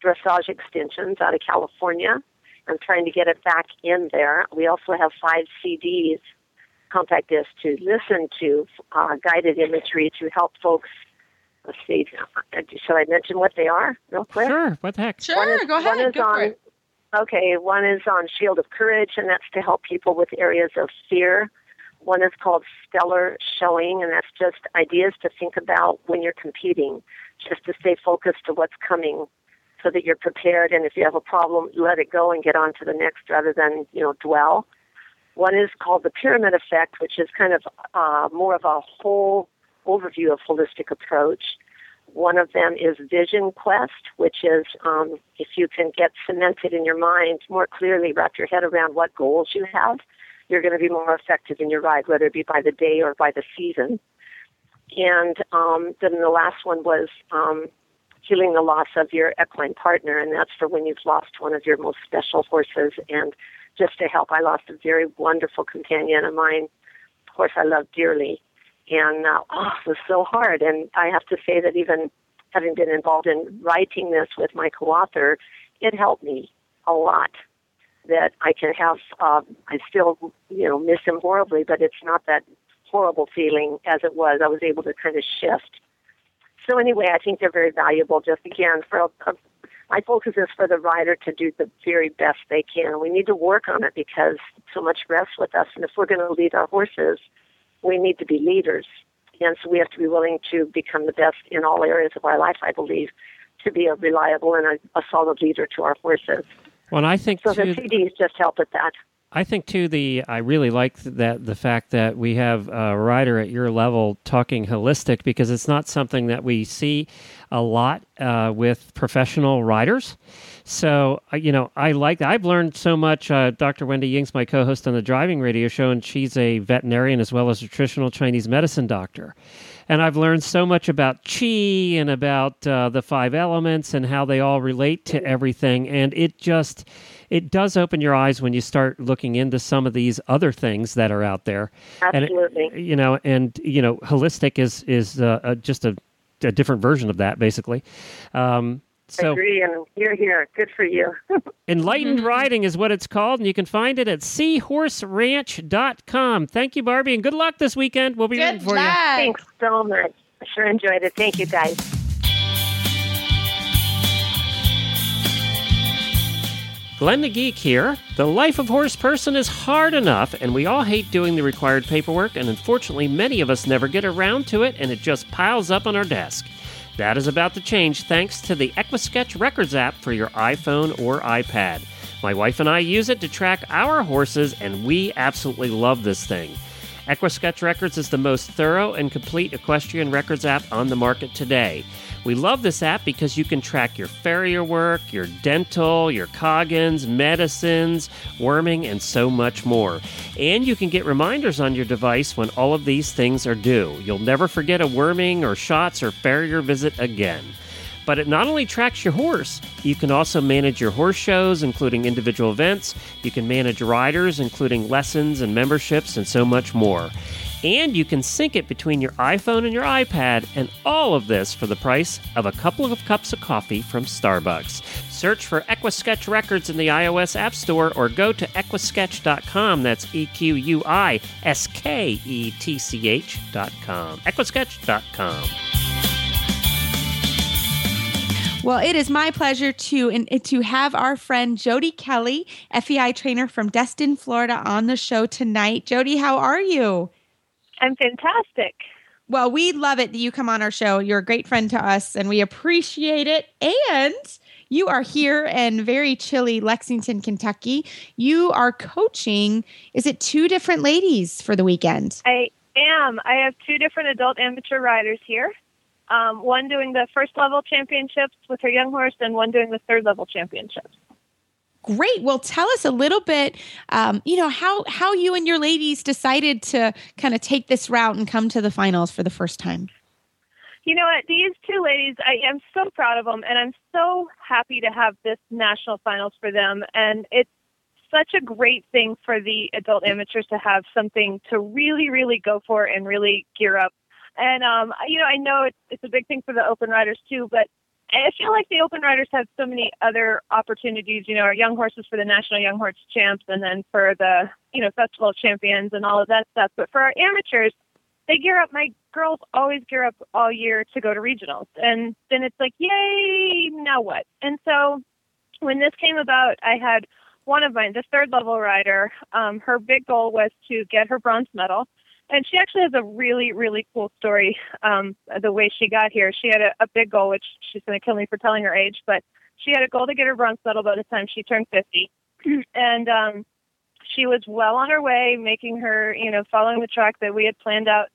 Speaker 3: dressage extensions out of California. I'm trying to get it back in there. We also have five CDs, compact discs, to listen to, uh, guided imagery to help folks. Let's see, uh, should I mention what they are real quick?
Speaker 1: Sure. What the heck?
Speaker 2: Sure,
Speaker 3: is-
Speaker 2: go
Speaker 3: one
Speaker 2: ahead.
Speaker 3: is
Speaker 2: Go for
Speaker 3: on-
Speaker 2: it.
Speaker 3: Okay, one is on Shield of Courage, and that's to help people with areas of fear. One is called Stellar Showing, and that's just ideas to think about when you're competing, just to stay focused to what's coming so that you're prepared. And if you have a problem, let it go and get on to the next rather than, you know, dwell. One is called the Pyramid Effect, which is kind of uh, more of a whole overview of holistic approach. One of them is Vision Quest, which is um, if you can get cemented in your mind more clearly, wrap your head around what goals you have, you're going to be more effective in your ride, whether it be by the day or by the season. And um, then the last one was um, healing the loss of your equine partner, and that's for when you've lost one of your most special horses. And just to help, I lost a very wonderful companion of mine, horse I love dearly, and uh, oh, it was so hard. And I have to say that even having been involved in writing this with my co-author, it helped me a lot. That I can have, uh, I still, you know, miss him horribly, but it's not that horrible feeling as it was. I was able to kind of shift. So anyway, I think they're very valuable. Just again, for a, a, my focus is for the rider to do the very best they can. We need to work on it because so much rests with us, and if we're going to lead our horses, we need to be leaders. And so we have to be willing to become the best in all areas of our life, I believe, to be a reliable and a, a solid leader to our horses.
Speaker 1: Well, I think
Speaker 3: So the CDs just help with that.
Speaker 1: I think too the I really like that the fact that we have a writer at your level talking holistic because it's not something that we see a lot uh, with professional writers. So uh, you know I like I've learned so much. Uh, Dr. Wendy Ying's my co-host on the driving radio show, and she's a veterinarian as well as a traditional Chinese medicine doctor. And I've learned so much about qi and about uh, the five elements and how they all relate to everything. And it just it does open your eyes when you start looking into some of these other things that are out there. And it-
Speaker 3: Absolutely.
Speaker 1: you know, and you know, holistic is is uh, uh, just a, a different version of that, basically. Um, So
Speaker 3: agree, and you're here. Good for you.
Speaker 1: Enlightened Riding is what it's called, and you can find it at seahorseranch.com. Thank you, Barbi, and good luck this weekend. We'll be
Speaker 2: Good
Speaker 1: rooting for
Speaker 2: luck.
Speaker 3: Thanks so much. I sure enjoyed it. Thank you, guys.
Speaker 1: Glenn the Geek here. The life of horse person is hard enough, and we all hate doing the required paperwork, and unfortunately, many of us never get around to it, and it just piles up on our desk. That is about to change thanks to the Equisketch Records app for your iPhone or iPad. My wife and I use it to track our horses, and we absolutely love this thing. Equisketch Records is the most thorough and complete equestrian records app on the market today. We love this app because you can track your farrier work, your dental, your coggins, medicines, worming, and so much more. And you can get reminders on your device when all of these things are due. You'll never forget a worming or shots or farrier visit again. But it not only tracks your horse, you can also manage your horse shows, including individual events. You can manage riders, including lessons and memberships, and so much more. And you can sync it between your iPhone and your iPad, and all of this for the price of a couple of cups of coffee from Starbucks. Search for Equisketch Records in the iOS App Store or go to equisketch.com. That's E Q U I S K E T C H.com. Equisketch.com.
Speaker 2: Well, it is my pleasure to and to have our friend Jodie Kelly, FEI trainer from Destin, Florida, on the show tonight. Jodie, how are you?
Speaker 4: I'm fantastic.
Speaker 2: Well, we love it that you come on our show. You're a great friend to us, and we appreciate it. And you are here in very chilly Lexington, Kentucky. You are coaching. Is it two different ladies for the weekend?
Speaker 4: I am. I have two different adult amateur riders here. Um, one doing the first level championships with her young horse, and one doing the third level championships.
Speaker 2: Great. Well, tell us a little bit. Um, you know how how you and your ladies decided to kind of take this route and come to the finals for the first time.
Speaker 4: You know what? These two ladies, I am so proud of them, and I'm so happy to have this national finals for them. And it's such a great thing for the adult amateurs to have something to really, really go for and really gear up. And um, you know, I know it's it's a big thing for the open riders too, but I feel like the open riders have so many other opportunities. You know, our young horses for the national young horse champs, and then for the you know festival champions and all of that stuff. But for our amateurs, they gear up. My girls always gear up all year to go to regionals, and then it's like, yay! Now what? And so when this came about, I had one of mine, the third level rider. Um, her big goal was to get her bronze medal and she actually has a really really cool story um the way she got here. She had a, a big goal which she's going to kill me for telling her age but she had a goal to get her bronze medal by the time she turned 50 and um she was well on her way making her you know following the track that we had planned out.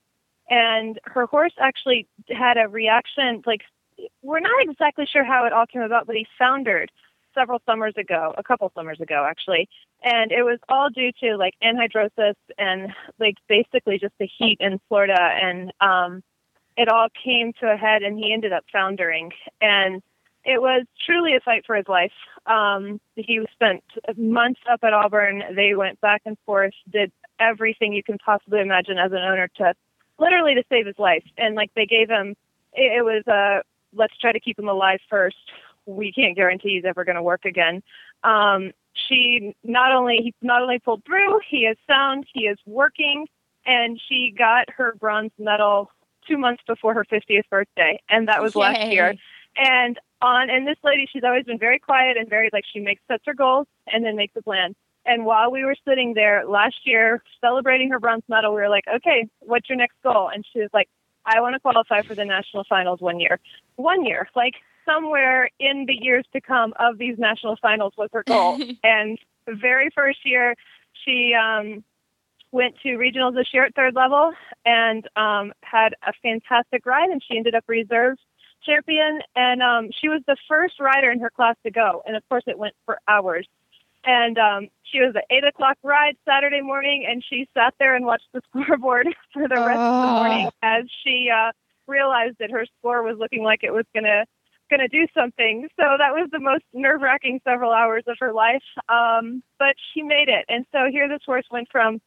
Speaker 4: And her horse actually had a reaction like we're not exactly sure how it all came about but he foundered several summers ago a couple summers ago actually. And it was all due to like anhidrosis and like basically just the heat in Florida. And um it all came to a head and he ended up foundering. And it was truly a fight for his life. Um he spent months up at Auburn. They went back and forth did everything you can possibly imagine as an owner to literally to save his life. And like they gave him it, it was uh let's try to keep him alive first we can't guarantee he's ever going to work again um she not only he not only pulled through, he is sound, he is working, and she got her bronze medal two months before her 50th birthday, and that was last year. And on and this lady, she's always been very quiet and very like she makes sets her goals and then makes a plan. And while we were sitting there last year celebrating her bronze medal, we were like, okay, what's your next goal? And she was like, I want to qualify for the national finals one year. One year, like somewhere in the years to come of these national finals was her goal. and the very first year, she um, went to regionals this year at third level and um, had a fantastic ride, and she ended up reserve champion. And um, she was the first rider in her class to go. And of course, it went for hours. And um, she was an eight o'clock ride Saturday morning, and she sat there and watched the scoreboard for the rest of the
Speaker 2: Oh.
Speaker 4: morning as she uh, realized that her score was looking like it was gonna gonna do something. So that was the most nerve wracking several hours of her life. Um, but she made it, and so here this horse went from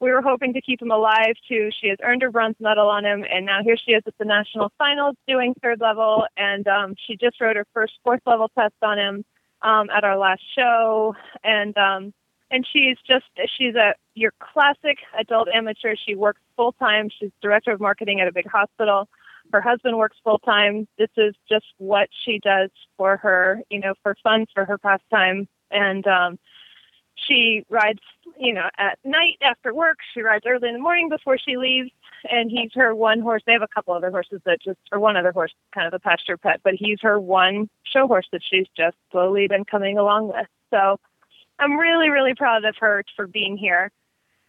Speaker 4: we were hoping to keep him alive too. She has earned her bronze medal on him, and now here she is at the national finals doing third level. And um, she just wrote her first fourth level test on him um, at our last show, and um, and she's just she's a your classic adult amateur. She works full time. She's director of marketing at a big hospital. Her husband works full time. This is just what she does for her, you know, for fun, for her pastime, and um, she rides, you know, at night after work. She rides early in the morning before she leaves, and he's her one horse. They have a couple other horses that just, or one other horse, kind of a pasture pet, but he's her one show horse that she's just slowly been coming along with. So I'm really, really proud of her for being here.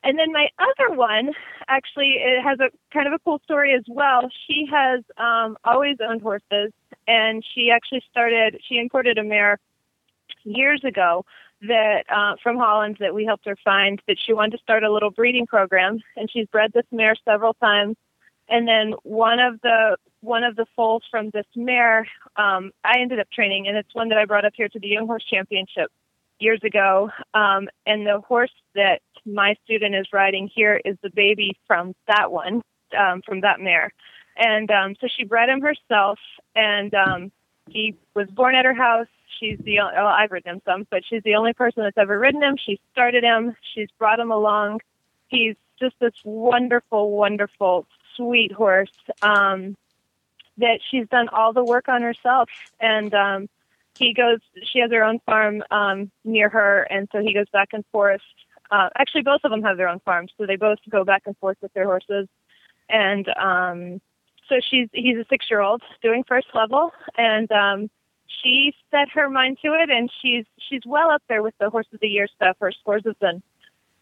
Speaker 4: And then my other one, actually, it has a kind of a cool story as well. She has um, always owned horses, and she actually started. She imported a mare years ago that uh, from Holland that we helped her find that she wanted to start a little breeding program, and she's bred this mare several times. And then one of the one of the foals from this mare, um, I ended up training, and it's one that I brought up here to the Young Horse Championship years ago. Um, and the horse that my student is riding here is the baby from that one, um, from that mare. And um, so she bred him herself, and um, he was born at her house she's the well, I've ridden him some, but she's the only person that's ever ridden him. She started him. She's brought him along. He's just this wonderful, wonderful, sweet horse um, that she's done all the work on herself. And um, he goes. She has her own farm um, near her, and so he goes back and forth. Uh, actually, both of them have their own farms, so they both go back and forth with their horses. And um, so she's he's a six year old doing first level, and um, she set her mind to it, and she's she's well up there with the horse of the year stuff. Her scores have been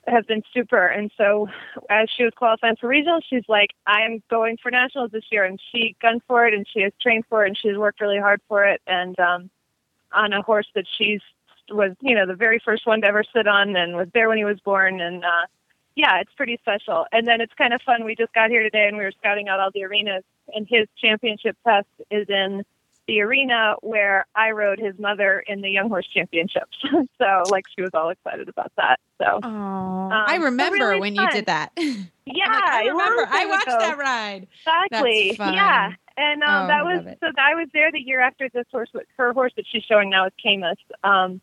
Speaker 4: have been super, and so as she was qualifying for regionals, she's like, I am going for nationals this year, and she gunned for it, and she has trained for it, and she's worked really hard for it, and um, on a horse that she's was you know the very first one to ever sit on, and was there when he was born, and uh, yeah, it's pretty special. And then it's kind of fun. We just got here today, and we were scouting out all the arenas, and his championship test is in the arena where I rode his mother in the Young Horse Championships. so, like, she was all excited about that. So,
Speaker 2: um, I remember really when fun. you did that.
Speaker 4: Yeah,
Speaker 2: like, I remember. I watched that ride.
Speaker 4: Exactly. Yeah, and um, oh, that was so. I was there the year after this horse. Her horse that she's showing now is Camus. Um,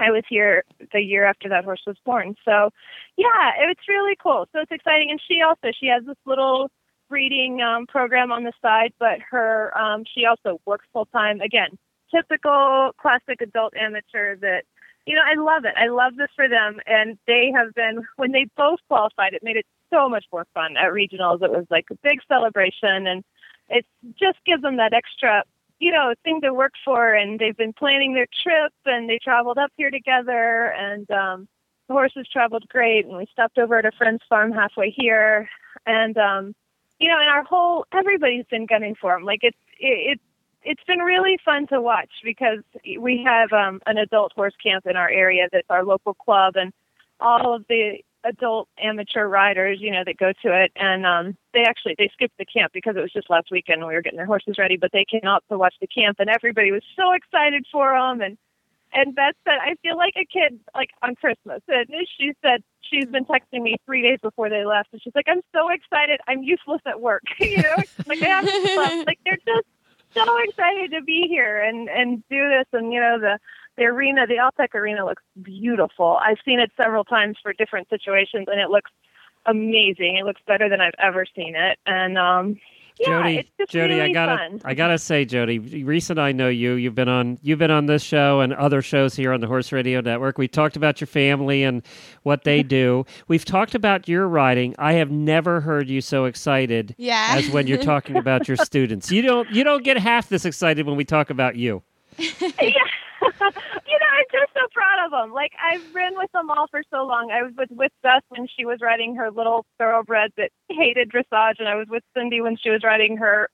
Speaker 4: I was here the year after that horse was born. So, yeah, it's really cool. So it's exciting. And she also she has this little breeding um, program on the side, but her um, she also works full time. Again, typical classic adult amateur that you know I love it. I love this for them, and they have been when they both qualified. It made it so much more fun at regionals. It was like a big celebration, and it just gives them that extra you know thing to work for. And they've been planning their trip, and they traveled up here together, and um, the horses traveled great. And we stopped over at a friend's farm halfway here, and um, you know, and our whole everybody's been gunning for him. Like it's it, it it's been really fun to watch because we have um, an adult horse camp in our area that's our local club, and all of the adult amateur riders, you know, that go to it, and um, they actually they skipped the camp because it was just last weekend and we were getting their horses ready, but they came out to watch the camp, and everybody was so excited for them, and and Beth said, I feel like a kid, like on Christmas. And she said she's been texting me three days before they left, and she's like, I'm so excited. I'm useless at work. you know, like they have like they're just so excited to be here and and do this. And you know, the the arena, the Alltech arena, looks beautiful. I've seen it several times for different situations, and it looks amazing. It looks better than I've ever seen it. And um, yeah,
Speaker 1: Jodie, Jodie,
Speaker 4: really
Speaker 1: I gotta,
Speaker 4: fun.
Speaker 1: I gotta say, Jodie, recent I know you. You've been on, you've been on this show and other shows here on the Horse Radio Network. We talked about your family and what they do. We've talked about your riding. I have never heard you so excited
Speaker 2: yeah.
Speaker 1: as when you're talking about your students. You don't, you don't get half this excited when we talk about you.
Speaker 4: yeah. you know, I'm just so proud of them. Like I've been with them all for so long. I was with with Beth when she was riding her little thoroughbred that hated dressage, and I was with Cindy when she was riding her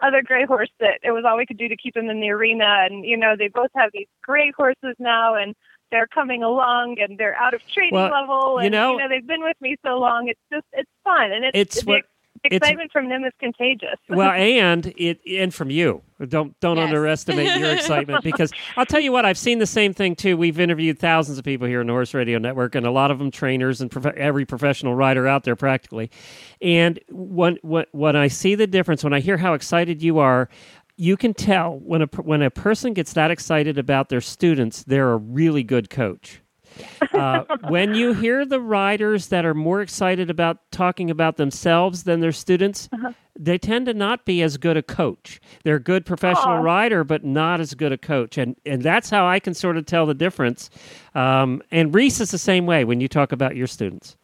Speaker 4: other gray horse that it was all we could do to keep him in the arena. And you know, they both have these great horses now, and they're coming along, and they're out of training
Speaker 1: well,
Speaker 4: level. And
Speaker 1: you know,
Speaker 4: you know, they've been with me so long. It's just it's fun, and it's,
Speaker 1: it's what
Speaker 4: excitement from them is contagious.
Speaker 1: well, and it and from you. Don't don't
Speaker 2: Yes.
Speaker 1: underestimate your excitement because I'll tell you what I've seen the same thing too. We've interviewed thousands of people here in the Horse Radio Network, and a lot of them trainers and prof- every professional rider out there practically. And when when when I see the difference, when I hear how excited you are. You can tell when a when a person gets that excited about their students, they're a really good coach. Uh, when you hear the riders that are more excited about talking about themselves than their students, they tend to not be as good a coach. They're a good professional
Speaker 4: Aw.
Speaker 1: rider, but not as good a coach. And and that's how I can sort of tell the difference. Um, and Reese is the same way when you talk about your students.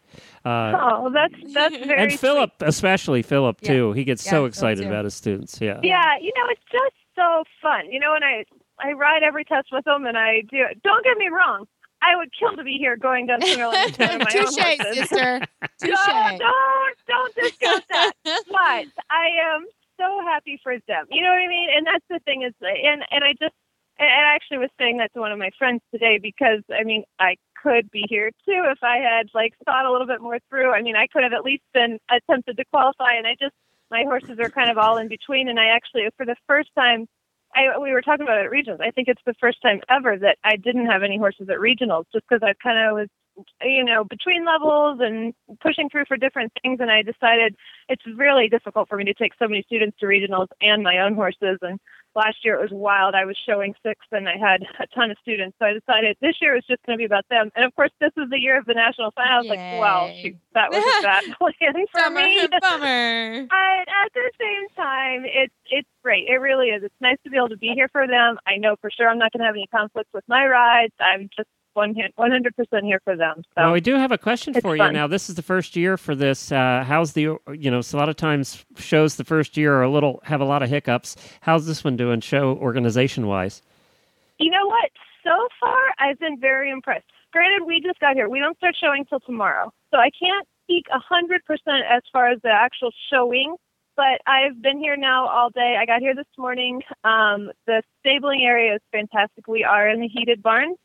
Speaker 1: Uh,
Speaker 4: Oh, that's that's very
Speaker 1: and Philip, especially Philip
Speaker 2: Yeah.
Speaker 1: too. He gets
Speaker 2: Yeah,
Speaker 1: so excited about his students. Yeah.
Speaker 4: Yeah, you know, it's just so fun. You know, when I I ride every test with them, and I do. Don't get me wrong. I would kill to be here going down Timberland with one of my own
Speaker 2: Touche, sister.
Speaker 4: No,
Speaker 2: Touche.
Speaker 4: don't don't discount that. but I am so happy for them. You know what I mean? And that's the thing is, and and I just and I actually was saying that to one of my friends today because I mean I could be here too if I had like thought a little bit more through. I mean I could have at least been attempted to qualify, and I just my horses are kind of all in between. And I actually for the first time. I, we were talking about it at regionals. I think it's the first time ever that I didn't have any horses at regionals, just because I kind of was you know, between levels and pushing through for different things. And I decided it's really difficult for me to take so many students to regionals and my own horses. And last year it was wild. I was showing six and I had a ton of students. So I decided this year was just going to be about them. And of course, this is the year of the national final. I was like, well,
Speaker 2: Yay.
Speaker 4: shoot, that was a bad plan for
Speaker 2: Bummer.
Speaker 4: me.
Speaker 2: Bummer.
Speaker 4: But at the same time, it's it's great. It really is. It's nice to be able to be here for them. I know for sure I'm not going to have any conflicts with my rides. I'm just one hundred percent here for them. So
Speaker 1: Well, we do have a question for you now. This is the first year for this. Uh, how's the you know? So a lot of times shows the first year are a little have a lot of hiccups. How's this one doing, show organization wise?
Speaker 4: you know what? So far, I've been very impressed. Granted, we just got here. We don't start showing till tomorrow, so I can't speak a hundred percent as far as the actual showing. But I've been here now all day. I got here this morning. Um, the stabling area is fantastic. We are in the heated barns,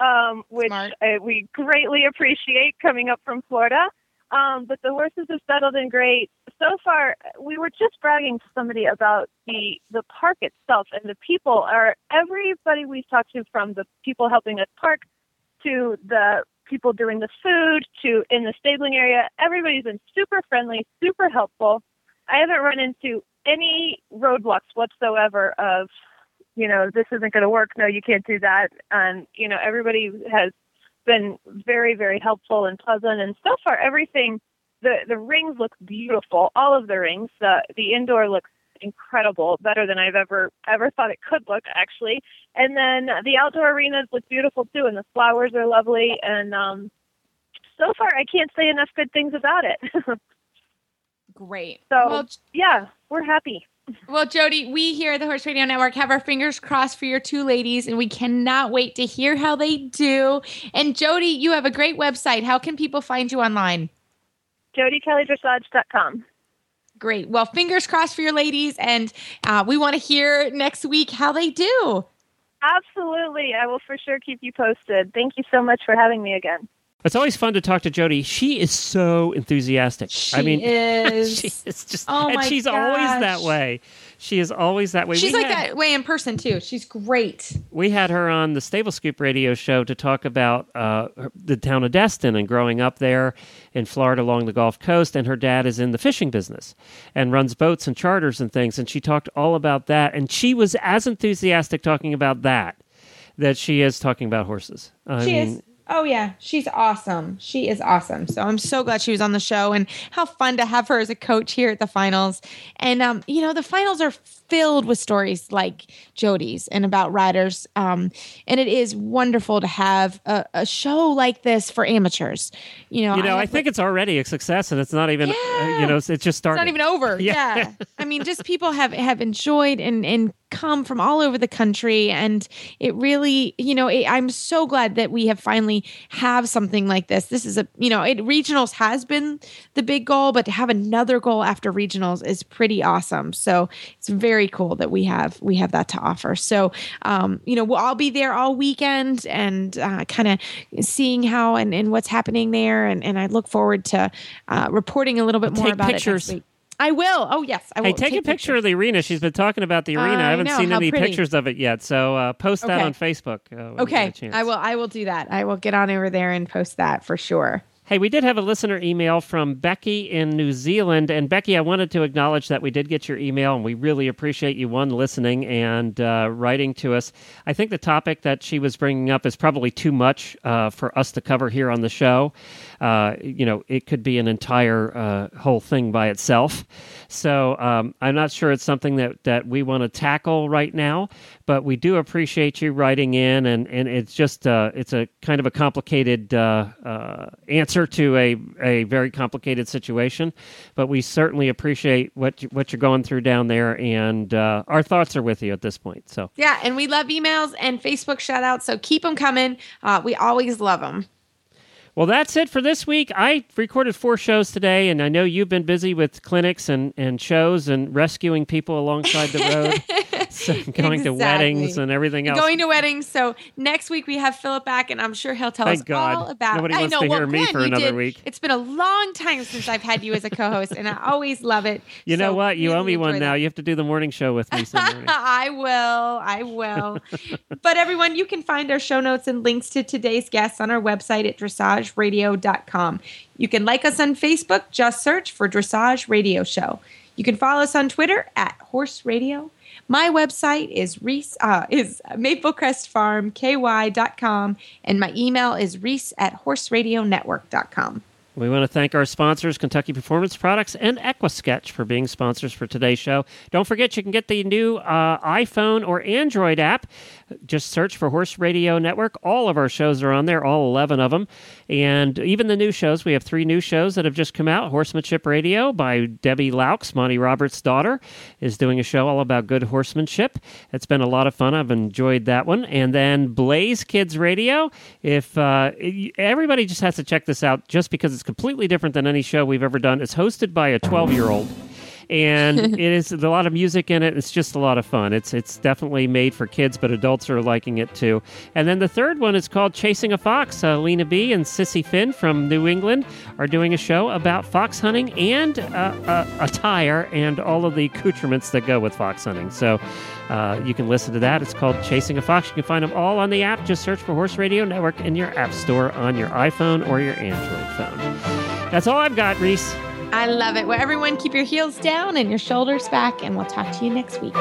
Speaker 4: um, which uh, we greatly appreciate coming up from Florida. Um, but the horses have settled in great. So far, we were just bragging to somebody about the the park itself and the people. Are everybody we've talked to, from the people helping us park to the people doing the food to in the stabling area, everybody's been super friendly, super helpful. I haven't run into any roadblocks whatsoever of, you know, this isn't going to work. No, you can't do that. And you know, everybody has been very, very helpful and pleasant. And so far, everything the the rings look beautiful. All of the rings. The the indoor looks incredible, better than I've ever ever thought it could look actually. And then the outdoor arenas look beautiful too, and the flowers are lovely. And um, so far, I can't say enough good things about it.
Speaker 2: Great.
Speaker 4: So-
Speaker 2: well,
Speaker 4: yeah, we're happy.
Speaker 2: Well, Jodie, we here at the Horse Radio Network have our fingers crossed for your two ladies, and we cannot wait to hear how they do. And Jodie, you have a great website. How can people find you online?
Speaker 4: JodieKellyDressage.com.
Speaker 2: Great. Well, fingers crossed for your ladies, and uh, we want to hear next week how they do.
Speaker 4: Absolutely, I will for sure keep you posted. Thank you so much for having me again.
Speaker 1: It's always fun to talk to Jodie. She is so enthusiastic.
Speaker 2: She
Speaker 1: I mean,
Speaker 2: is.
Speaker 1: she is just,
Speaker 2: Oh
Speaker 1: and she's always that way. She is always that way.
Speaker 2: She's
Speaker 1: We
Speaker 2: like
Speaker 1: had-
Speaker 2: that way in person too. She's great.
Speaker 1: we had her on the Stable Scoop radio show to talk about uh, the town of Destin and growing up there in Florida along the Gulf Coast. And her dad is in the fishing business and runs boats and charters and things. And she talked all about that. And she was as enthusiastic talking about that that she is talking about horses. I
Speaker 2: She
Speaker 1: mean,
Speaker 2: is. Oh yeah, she's awesome. She is awesome. So I'm so glad she was on the show and how fun to have her as a coach here at the finals. And um, you know, the finals are filled with stories like Jodie's and about riders. Um, and it is wonderful to have a, a show like this for amateurs. You know,
Speaker 1: you know, I,
Speaker 2: have-
Speaker 1: think it's already a success, and it's not even. uh, you know, it's, just
Speaker 2: it's not even over.
Speaker 1: Yeah.
Speaker 2: Yeah. I mean, just people have have enjoyed and and come from all over the country, and it really, you know, it, I'm so glad that we have finally have something like this. This is a, you know, it regionals has been the big goal, but to have another goal after regionals is pretty awesome. So it's very cool that we have we have that to offer. So, um, you know, we'll all be there all weekend and uh, kind of seeing how and, and what's happening there, and and I look forward to uh, reporting a little bit more
Speaker 1: Take
Speaker 2: about
Speaker 1: pictures.
Speaker 2: it. I will. Oh yes, I will.
Speaker 1: Hey, take, a picture
Speaker 2: pictures.
Speaker 1: of the arena. She's been talking about the arena. I,
Speaker 2: I
Speaker 1: haven't
Speaker 2: know,
Speaker 1: seen any
Speaker 2: pretty.
Speaker 1: pictures of it yet, so uh, post that on Facebook. Uh, when you get a
Speaker 2: Okay. I will. I will do that. I will get on over there and post that for sure.
Speaker 1: Hey, we did have a listener email from Becky in New Zealand. And Becky, I wanted to acknowledge that we did get your email, and we really appreciate you, one, listening and uh, writing to us. I think the topic that she was bringing up is probably too much uh, for us to cover here on the show. Uh, you know, it could be an entire uh, whole thing by itself. So um, I'm not sure it's something that, that we want to tackle right now, but we do appreciate you writing in, and, and it's just uh, it's a kind of a complicated uh, uh, answer to a, a very complicated situation. But we certainly appreciate what you, what you're going through down there, and uh, our thoughts are with you at this point. So
Speaker 2: Yeah, and we love emails and Facebook shout outs, so keep them coming. Uh, we always love them.
Speaker 1: Well, that's it for this week. I recorded four shows today, and I know you've been busy with clinics and, and shows and rescuing people alongside the road, so going to weddings and everything else.
Speaker 2: Going to weddings. So next week we have Philip back, and I'm sure he'll tell
Speaker 1: Thank
Speaker 2: us
Speaker 1: God.
Speaker 2: all about.
Speaker 1: Nobody
Speaker 2: I
Speaker 1: wants
Speaker 2: know.
Speaker 1: to
Speaker 2: well,
Speaker 1: hear me
Speaker 2: Glenn,
Speaker 1: for another
Speaker 2: did-
Speaker 1: week.
Speaker 2: It's been a long time since I've had you as a co-host, and I always love it.
Speaker 1: you know what? You owe me one
Speaker 2: enjoy
Speaker 1: now. You have to do the morning show with me.
Speaker 2: I will. I will. but everyone, you can find our show notes and links to today's guests on our website at dressageradio.com. You can like us on Facebook, just search for Dressage Radio Show. You can follow us on Twitter at Horse Radio. My website is Reese uh, is MaplecrestFarmKY.com and my email is Reese at horseradionetwork.com.
Speaker 1: We want to thank our sponsors, Kentucky Performance Products and Equisketch, for being sponsors for today's show. Don't forget, you can get the new uh, iPhone or Android app. Just search for Horse Radio Network. All of our shows are on there, all 11 of them. And even the new shows. We have three new shows that have just come out. Horsemanship Radio by Debbie Loucks, Monty Roberts' daughter, is doing a show all about good horsemanship. It's been a lot of fun. I've enjoyed that one. And then Blaze Kids Radio. If uh, everybody just has to check this out, just because it's completely different than any show we've ever done. It's hosted by a 12 year old. And it is a lot of music in it. It's just a lot of fun. It's it's definitely made for kids, but adults are liking it too. And then the third one is called Chasing a Fox. Uh, Lena B and Sissy Finn from New England are doing a show about fox hunting and uh, uh, attire and all of the accoutrements that go with fox hunting. So. Uh, you can listen to that. It's called Chasing a Fox. You can find them all on the app. Just search for Horse Radio Network in your app store on your iPhone or your Android phone. That's all I've got, Reese.
Speaker 2: I love it. Well, everyone, keep your heels down and your shoulders back, and we'll talk to you next week.